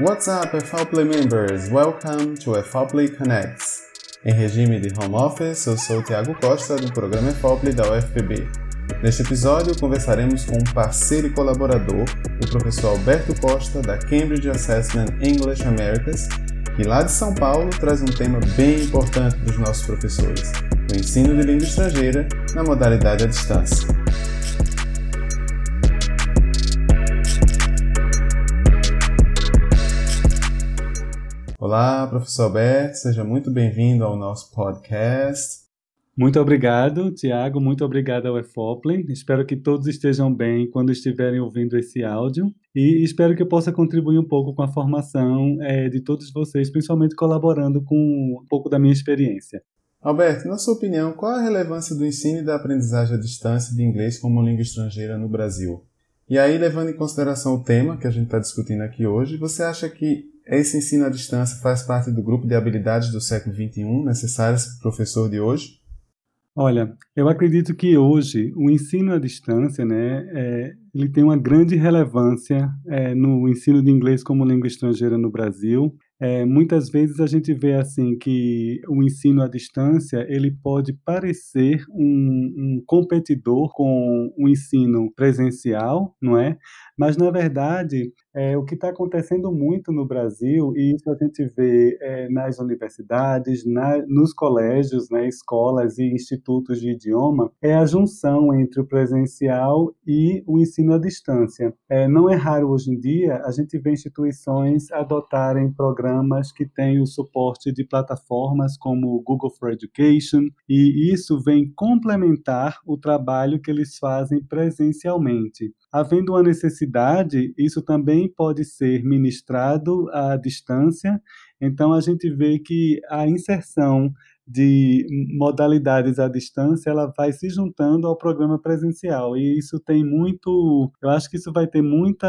What's up, FAPLay members? Welcome to FAPLay Connects. Em regime de home office, eu sou o Thiago Costa, do programa FAPLay da UFPB. Neste episódio, conversaremos com um parceiro e colaborador, o professor Alberto Costa, da Cambridge Assessment English Americas, que lá de São Paulo traz um tema bem importante para os nossos professores, o ensino de língua estrangeira na modalidade à distância. Olá, professor Alberto, seja muito bem-vindo ao nosso podcast. Muito obrigado, Tiago, muito obrigado ao EFOPLE. Espero que todos estejam bem quando estiverem ouvindo esse áudio e espero que eu possa contribuir um pouco com a formação é, de todos vocês, principalmente colaborando com um pouco da minha experiência. Alberto, na sua opinião, qual a relevância do ensino e da aprendizagem à distância de inglês como língua estrangeira no Brasil? E aí, levando em consideração o tema que a gente está discutindo aqui hoje, você acha que esse ensino à distância faz parte do grupo de habilidades do século XXI necessárias para o professor de hoje? Olha, eu acredito que hoje o ensino à distância, né, é, ele tem uma grande relevância é, no ensino de inglês como língua estrangeira no Brasil. É, muitas vezes a gente vê assim que o ensino à distância ele pode parecer um, um competidor com o ensino presencial, não é? Mas na verdade é, o que está acontecendo muito no Brasil, e isso a gente vê é, nas universidades, na, nos colégios, né, escolas e institutos de idioma, é a junção entre o presencial e o ensino à distância. É, não é raro hoje em dia a gente ver instituições adotarem programas que têm o suporte de plataformas como o Google for Education, e isso vem complementar o trabalho que eles fazem presencialmente. Havendo uma necessidade, isso também pode ser ministrado à distância. Então, a gente vê que a inserção de modalidades à distância, ela vai se juntando ao programa presencial. E isso tem muito, eu acho que isso vai ter muita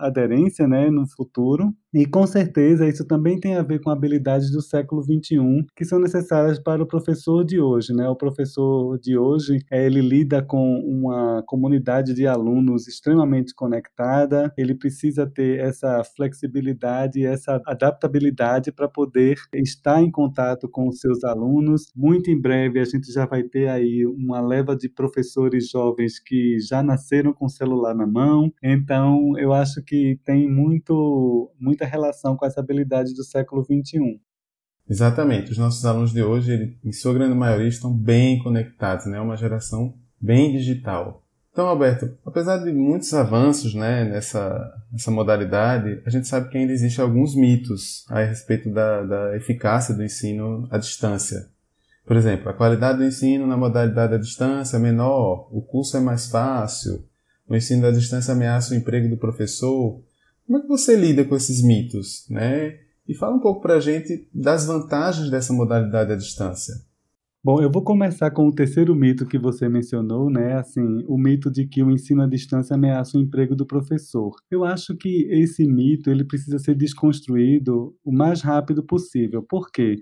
aderência, né, no futuro. E com certeza isso também tem a ver com habilidades do século 21 que são necessárias para o professor de hoje, né? O professor de hoje, ele lida com uma comunidade de alunos extremamente conectada, ele precisa ter essa flexibilidade, essa adaptabilidade para poder estar em contato com os seus alunos alunos. Muito em breve a gente já vai ter aí uma leva de professores jovens que já nasceram com o celular na mão. Então, eu acho que tem muito, muita relação com essa habilidade do século 21. Exatamente. Os nossos alunos de hoje, em sua grande maioria, estão bem conectados, né? É uma geração bem digital. Então, Alberto, apesar de muitos avanços né, nessa, nessa modalidade, a gente sabe que ainda existem alguns mitos a respeito da, da eficácia do ensino à distância. Por exemplo, a qualidade do ensino na modalidade à distância é menor, o curso é mais fácil, o ensino à distância ameaça o emprego do professor. Como é que você lida com esses mitos? Né? E fala um pouco para a gente das vantagens dessa modalidade à distância. Bom, eu vou começar com o terceiro mito que você mencionou, né? Assim, o mito de que o ensino à distância ameaça o emprego do professor. Eu acho que esse mito ele precisa ser desconstruído o mais rápido possível. Por quê?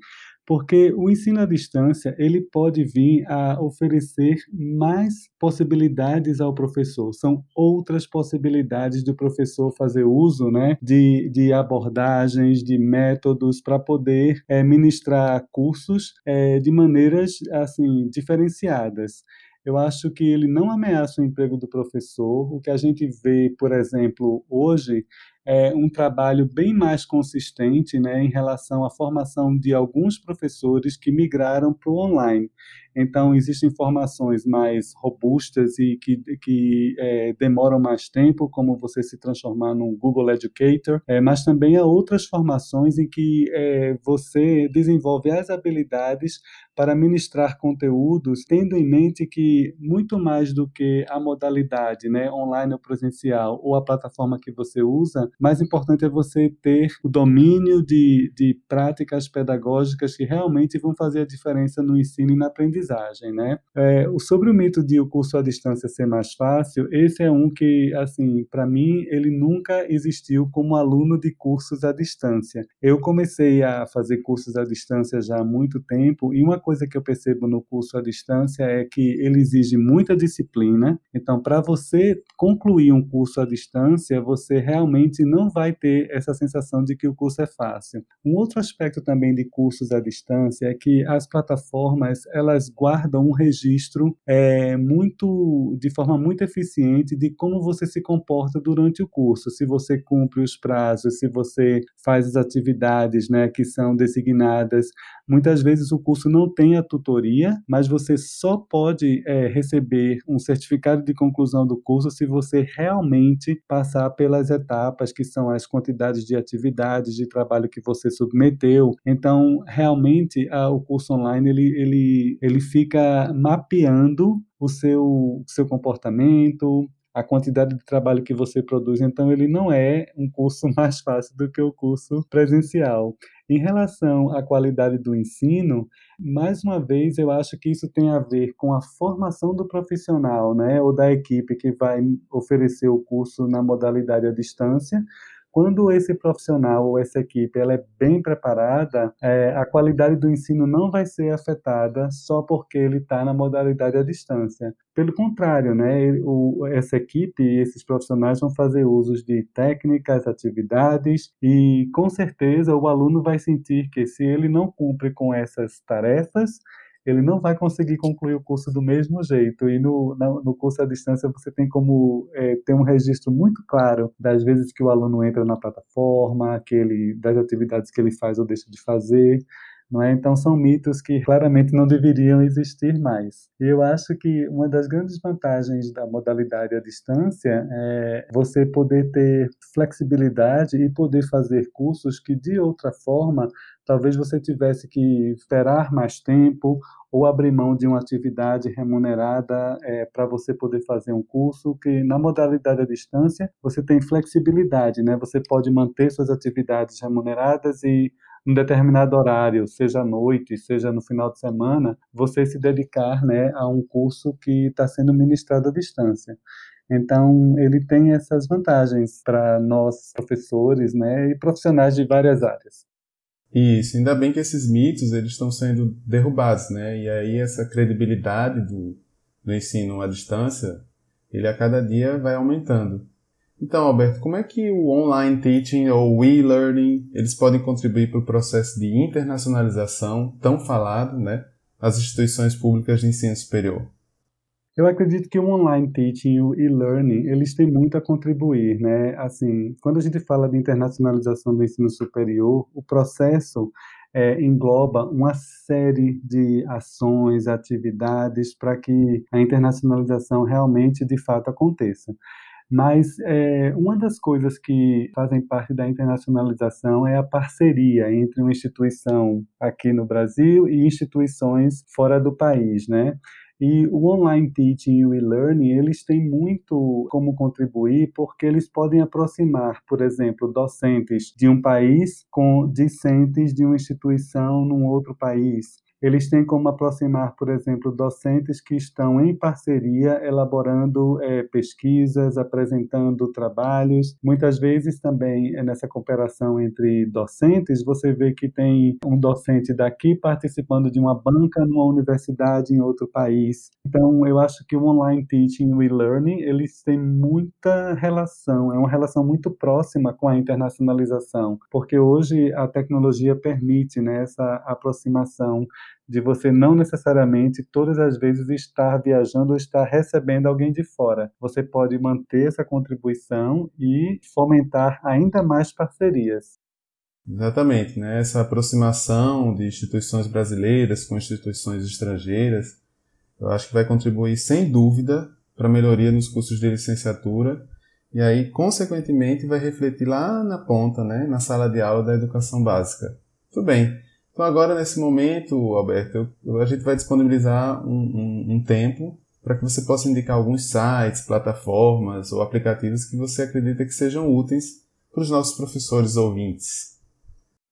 Porque o ensino à distância ele pode vir a oferecer mais possibilidades ao professor. São outras possibilidades do professor fazer uso né, de, de abordagens, de métodos para poder é, ministrar cursos é, de maneiras assim diferenciadas. Eu acho que ele não ameaça o emprego do professor. O que a gente vê, por exemplo, hoje é, um trabalho bem mais consistente né, em relação à formação de alguns professores que migraram para o online. Então, existem formações mais robustas e que, que é, demoram mais tempo, como você se transformar num Google Educator, é, mas também há outras formações em que é, você desenvolve as habilidades para ministrar conteúdos, tendo em mente que muito mais do que a modalidade, né, online ou presencial, ou a plataforma que você usa, mais importante é você ter o domínio de, de práticas pedagógicas que realmente vão fazer a diferença no ensino e na aprendizagem, né? É, sobre o mito de o curso à distância ser mais fácil, esse é um que, assim, para mim, ele nunca existiu como aluno de cursos à distância. Eu comecei a fazer cursos à distância já há muito tempo e uma coisa que eu percebo no curso à distância é que ele exige muita disciplina. Então, para você concluir um curso à distância, você realmente realmente não vai ter essa sensação de que o curso é fácil. Um outro aspecto também de cursos à distância é que as plataformas elas guardam um registro é, muito de forma muito eficiente de como você se comporta durante o curso, se você cumpre os prazos, se você faz as atividades, né, que são designadas. Muitas vezes o curso não tem a tutoria, mas você só pode é, receber um certificado de conclusão do curso se você realmente passar pelas etapas que são as quantidades de atividades de trabalho que você submeteu. Então, realmente, a, o curso online ele, ele, ele fica mapeando o seu, seu comportamento, a quantidade de trabalho que você produz. Então, ele não é um curso mais fácil do que o curso presencial. Em relação à qualidade do ensino, mais uma vez, eu acho que isso tem a ver com a formação do profissional, né, ou da equipe que vai oferecer o curso na modalidade à distância, quando esse profissional ou essa equipe ela é bem preparada, é, a qualidade do ensino não vai ser afetada só porque ele está na modalidade à distância. Pelo contrário, né, o, essa equipe e esses profissionais vão fazer usos de técnicas, atividades e, com certeza, o aluno vai sentir que se ele não cumpre com essas tarefas, ele não vai conseguir concluir o curso do mesmo jeito. E no, no curso à distância você tem como é, ter um registro muito claro das vezes que o aluno entra na plataforma, que ele, das atividades que ele faz ou deixa de fazer. Não é? Então, são mitos que claramente não deveriam existir mais. Eu acho que uma das grandes vantagens da modalidade à distância é você poder ter flexibilidade e poder fazer cursos que, de outra forma, talvez você tivesse que esperar mais tempo ou abrir mão de uma atividade remunerada é, para você poder fazer um curso, que na modalidade à distância você tem flexibilidade, né? Você pode manter suas atividades remuneradas e um determinado horário, seja à noite, seja no final de semana, você se dedicar né, a um curso que está sendo ministrado à distância. Então, ele tem essas vantagens para nós, professores né, e profissionais de várias áreas. Isso, ainda bem que esses mitos eles estão sendo derrubados, né? E aí essa credibilidade do, do ensino à distância, ele a cada dia vai aumentando. Então, Alberto, como é que o online teaching ou o e-learning eles podem contribuir para o processo de internacionalização tão falado, né, das instituições públicas de ensino superior? Eu acredito que o online teaching e o e-learning, eles têm muito a contribuir, né? Assim, quando a gente fala de internacionalização do ensino superior, o processo é, engloba uma série de ações, atividades para que a internacionalização realmente, de fato, aconteça. Mas é, uma das coisas que fazem parte da internacionalização é a parceria entre uma instituição aqui no Brasil e instituições fora do país, né? E o online teaching e o e-learning, eles têm muito como contribuir porque eles podem aproximar, por exemplo, docentes de um país com discentes de uma instituição num outro país. Eles têm como aproximar, por exemplo, docentes que estão em parceria elaborando é, pesquisas, apresentando trabalhos. Muitas vezes também é nessa cooperação entre docentes, você vê que tem um docente daqui participando de uma banca numa universidade em outro país. Então, eu acho que o online teaching e o e-learning, eles têm muita relação, é uma relação muito próxima com a internacionalização, porque hoje a tecnologia permite né, essa aproximação de você não necessariamente todas as vezes estar viajando ou estar recebendo alguém de fora. Você pode manter essa contribuição e fomentar ainda mais parcerias. Exatamente, né? Essa aproximação de instituições brasileiras com instituições estrangeiras, eu acho que vai contribuir sem dúvida para a melhoria nos cursos de licenciatura e aí, consequentemente, vai refletir lá na ponta, né, na sala de aula da educação básica. Tudo bem. Então agora, nesse momento, Alberto, a gente vai disponibilizar um, um, um tempo para que você possa indicar alguns sites, plataformas ou aplicativos que você acredita que sejam úteis para os nossos professores ouvintes.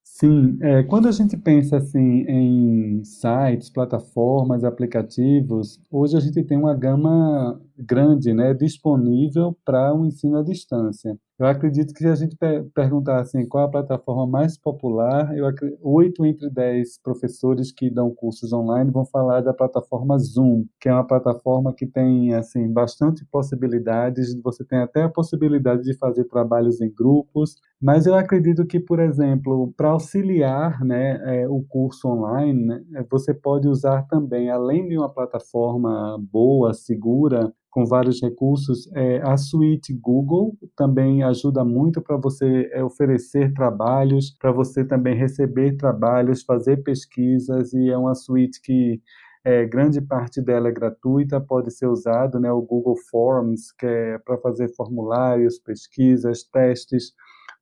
Sim, é, quando a gente pensa assim em sites, plataformas, aplicativos, hoje a gente tem uma gama grande né, disponível para o um ensino à distância. Eu acredito que se a gente perguntar assim, qual a plataforma mais popular, eu oito entre dez professores que dão cursos online vão falar da plataforma Zoom, que é uma plataforma que tem assim bastante possibilidades. Você tem até a possibilidade de fazer trabalhos em grupos, mas eu acredito que, por exemplo, para auxiliar né, é, o curso online, né, você pode usar também, além de uma plataforma boa, segura, com vários recursos. É, a suíte Google também ajuda muito para você é, oferecer trabalhos, para você também receber trabalhos, fazer pesquisas, e é uma suíte que é, grande parte dela é gratuita, pode ser usado, né, o Google Forms, que é para fazer formulários, pesquisas, testes,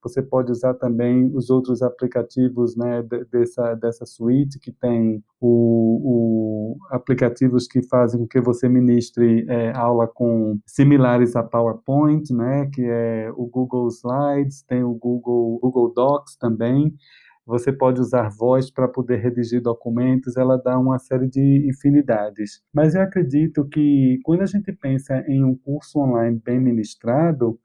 você pode usar também os outros aplicativos né, dessa, dessa suíte, que tem o, o aplicativos que fazem com que você ministre é, aula com similares a PowerPoint, né, que é o Google Slides, tem o Google, Google Docs também. Você pode usar voz para poder redigir documentos, ela dá uma série de infinidades. Mas eu acredito que quando a gente pensa em um curso online bem ministrado,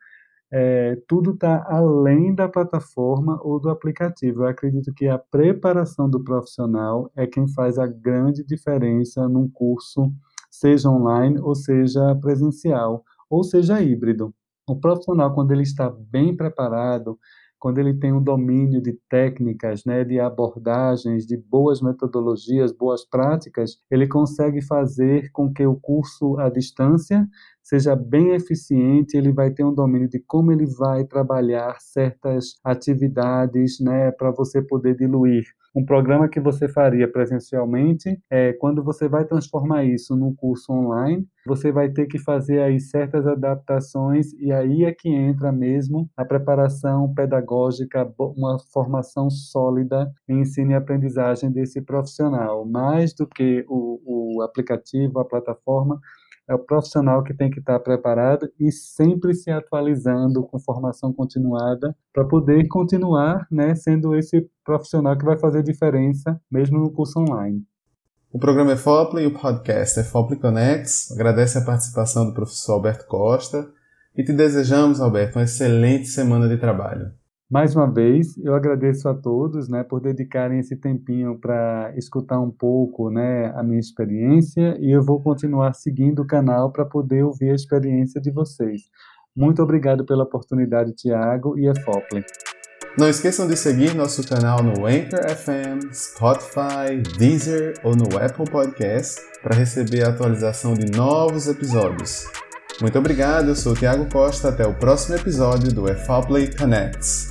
é, tudo está além da plataforma ou do aplicativo. Eu acredito que a preparação do profissional é quem faz a grande diferença num curso, seja online ou seja presencial, ou seja híbrido. O profissional, quando ele está bem preparado, quando ele tem um domínio de técnicas, né, de abordagens, de boas metodologias, boas práticas, ele consegue fazer com que o curso à distância seja bem eficiente, ele vai ter um domínio de como ele vai trabalhar certas atividades, né, para você poder diluir. Um programa que você faria presencialmente, é, quando você vai transformar isso num curso online, você vai ter que fazer aí certas adaptações e aí é que entra mesmo a preparação pedagógica, uma formação sólida em ensino e aprendizagem desse profissional, mais do que o, o aplicativo, a plataforma, é o profissional que tem que estar preparado e sempre se atualizando com formação continuada para poder continuar né, sendo esse profissional que vai fazer diferença mesmo no curso online. O programa é FOPLE e o podcast é FOPLE Connects. Agradece a participação do professor Alberto Costa e te desejamos, Alberto, uma excelente semana de trabalho. Mais uma vez, eu agradeço a todos, né, por dedicarem esse tempinho para escutar um pouco, né, a minha experiência e eu vou continuar seguindo o canal para poder ouvir a experiência de vocês. Muito obrigado pela oportunidade, Tiago e a Fople. Não esqueçam de seguir nosso canal no Anchor FM, Spotify, Deezer ou no Apple Podcast para receber a atualização de novos episódios. Muito obrigado, eu sou o Tiago Costa, até o próximo episódio do EFAPLay Connects.